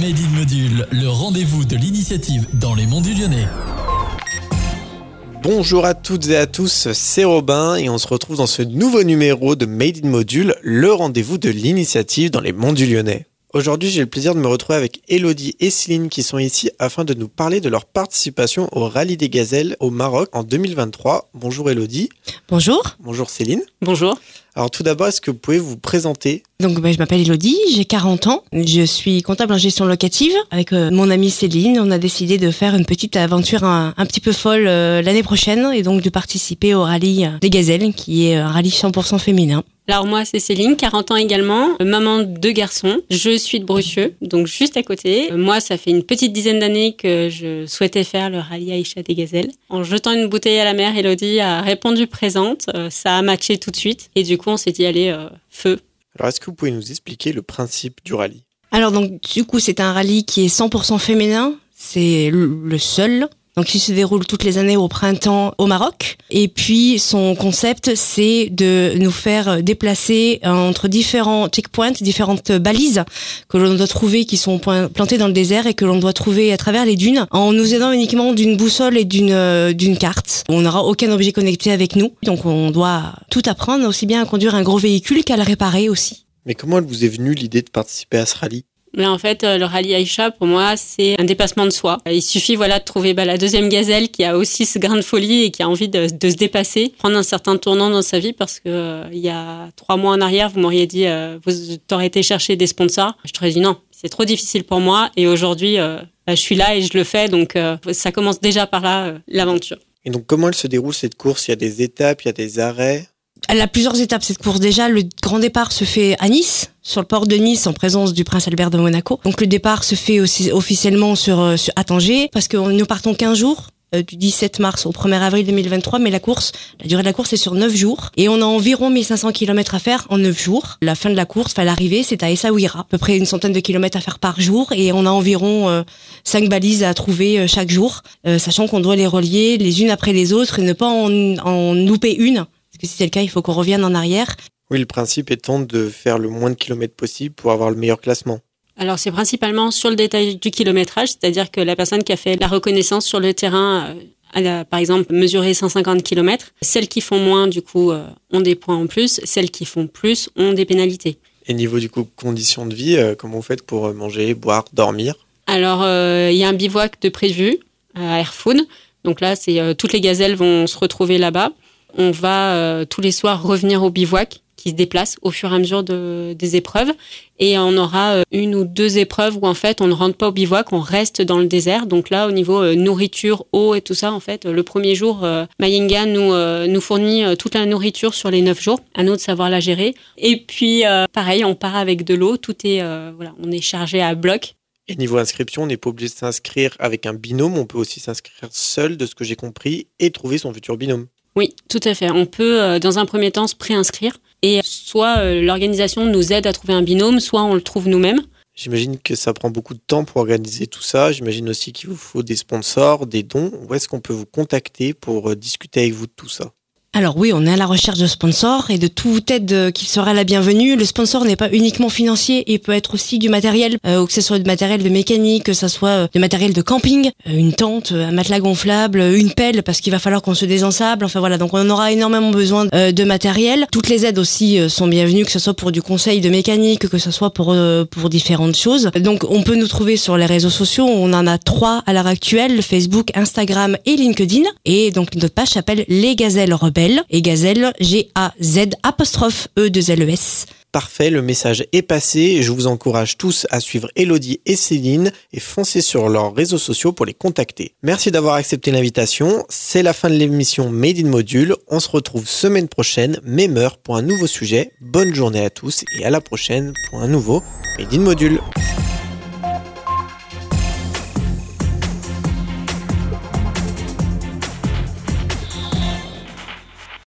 Made in Module, le rendez-vous de l'initiative dans les monts du Lyonnais. Bonjour à toutes et à tous, c'est Robin et on se retrouve dans ce nouveau numéro de Made in Module, le rendez-vous de l'initiative dans les monts du Lyonnais. Aujourd'hui, j'ai le plaisir de me retrouver avec Elodie et Céline qui sont ici afin de nous parler de leur participation au Rallye des Gazelles au Maroc en 2023. Bonjour Elodie. Bonjour. Bonjour Céline. Bonjour. Alors tout d'abord, est-ce que vous pouvez vous présenter? Donc bah, je m'appelle Elodie, j'ai 40 ans, je suis comptable en gestion locative. Avec euh, mon amie Céline, on a décidé de faire une petite aventure un, un petit peu folle euh, l'année prochaine et donc de participer au rallye euh, des Gazelles qui est un rallye 100% féminin. Alors moi c'est Céline, 40 ans également, maman de deux garçons. Je suis de Brucieux, donc juste à côté. Moi ça fait une petite dizaine d'années que je souhaitais faire le rallye Aïcha des Gazelles. En jetant une bouteille à la mer, Elodie a répondu présente. Ça a matché tout de suite et du coup on s'est dit allez feu. Alors est-ce que vous pouvez nous expliquer le principe du rallye? Alors donc du coup c'est un rallye qui est 100% féminin. C'est le seul donc il se déroule toutes les années au printemps au Maroc. Et puis son concept, c'est de nous faire déplacer entre différents checkpoints, différentes balises que l'on doit trouver, qui sont plantées dans le désert et que l'on doit trouver à travers les dunes, en nous aidant uniquement d'une boussole et d'une euh, d'une carte. On n'aura aucun objet connecté avec nous, donc on doit tout apprendre, aussi bien à conduire un gros véhicule qu'à le réparer aussi. Mais comment vous est venue l'idée de participer à ce rallye? Mais en fait, euh, le rallye Aïcha, pour moi, c'est un dépassement de soi. Il suffit, voilà, de trouver bah, la deuxième gazelle qui a aussi ce grain de folie et qui a envie de, se dépasser, prendre un certain tournant dans sa vie parce que euh, il y a trois mois en arrière, vous m'auriez dit, euh, vous t'aurez été chercher des sponsors. Je t'aurais dit non, c'est trop difficile pour moi. Et aujourd'hui, bah, je suis là et je le fais. Donc, ça commence déjà par là, l'aventure. Et donc, comment elle se déroule cette course? Il y a des étapes, il y a des arrêts? Elle a plusieurs étapes cette course. Déjà, le grand départ se fait à Nice, sur le port de Nice, en présence du prince Albert de Monaco. Donc le départ se fait aussi officiellement sur, euh, sur à Tanger, parce que nous partons 15 jours. Euh, du 17 mars au 1er avril 2023, mais la course, la durée de la course est sur 9 jours et on a environ 1500 km à faire en 9 jours. La fin de la course, enfin l'arrivée, c'est à Essaouira, à peu près une centaine de kilomètres à faire par jour et on a environ euh, 5 balises à trouver euh, chaque jour, sachant qu'on doit les relier les unes après les autres et ne pas en, en louper une que si c'est le cas, il faut qu'on revienne en arrière. Oui, le principe étant de faire le moins de kilomètres possible pour avoir le meilleur classement. Alors c'est principalement sur le détail du kilométrage, c'est-à-dire que la personne qui a fait la reconnaissance sur le terrain elle euh, a, par exemple, mesuré 150 km. Celles qui font moins, du coup, euh, ont des points en plus. Celles qui font plus ont des pénalités. Et niveau, du coup, conditions de vie, euh, comment vous faites pour manger, boire, dormir? Alors, il y a un bivouac de prévu à Airfood. Donc là, c'est toutes les gazelles vont se retrouver là-bas on va euh, tous les soirs revenir au bivouac qui se déplace au fur et à mesure de, des épreuves. Et on aura euh, une ou deux épreuves où en fait on ne rentre pas au bivouac, on reste dans le désert. Donc là, au niveau euh, nourriture, eau et tout ça, en fait, le premier jour, Mayinga nous nous fournit toute la nourriture sur les neuf jours. À nous de savoir la gérer. Et puis pareil, on part avec de l'eau. Tout est voilà, on est chargé à bloc. Et niveau inscription, on n'est pas obligé de s'inscrire avec un binôme. On peut aussi s'inscrire seul, de ce que j'ai compris, et trouver son futur binôme. Oui, tout à fait. On peut, euh, dans un premier temps, se préinscrire et soit euh, l'organisation nous aide à trouver un binôme, soit on le trouve nous-mêmes. J'imagine que ça prend beaucoup de temps pour organiser tout ça. J'imagine aussi qu'il vous faut des sponsors, des dons. Où est-ce qu'on peut vous contacter pour euh, discuter avec vous de tout ça? Alors oui, on est à la recherche de sponsors et de toute aide qui sera la bienvenue. Le sponsor n'est pas uniquement financier, il peut être aussi du matériel, euh, que ce soit du matériel de mécanique, que ce soit euh, du matériel de camping, euh, une tente, un matelas gonflable, une pelle parce qu'il va falloir qu'on se désensable. Enfin voilà, donc on aura énormément besoin de matériel. Toutes les aides aussi sont bienvenues, que ce soit pour du conseil de mécanique, que ce soit pour pour différentes choses. Donc on peut nous trouver sur les réseaux sociaux. On en a trois à l'heure actuelle Facebook, Instagram et LinkedIn. Et donc notre page s'appelle Les Gazelles Rebelles et Gazelle, G-A-Z apostrophe E-2-L-E-S. Parfait, le message est passé. Je vous encourage tous à suivre Elodie et Céline et foncer sur leurs réseaux sociaux pour les contacter. Merci d'avoir accepté l'invitation. C'est la fin de l'émission Made in Module. On se retrouve semaine prochaine, même heure, pour un nouveau sujet. Bonne journée à tous et à la prochaine pour un nouveau Made in Module.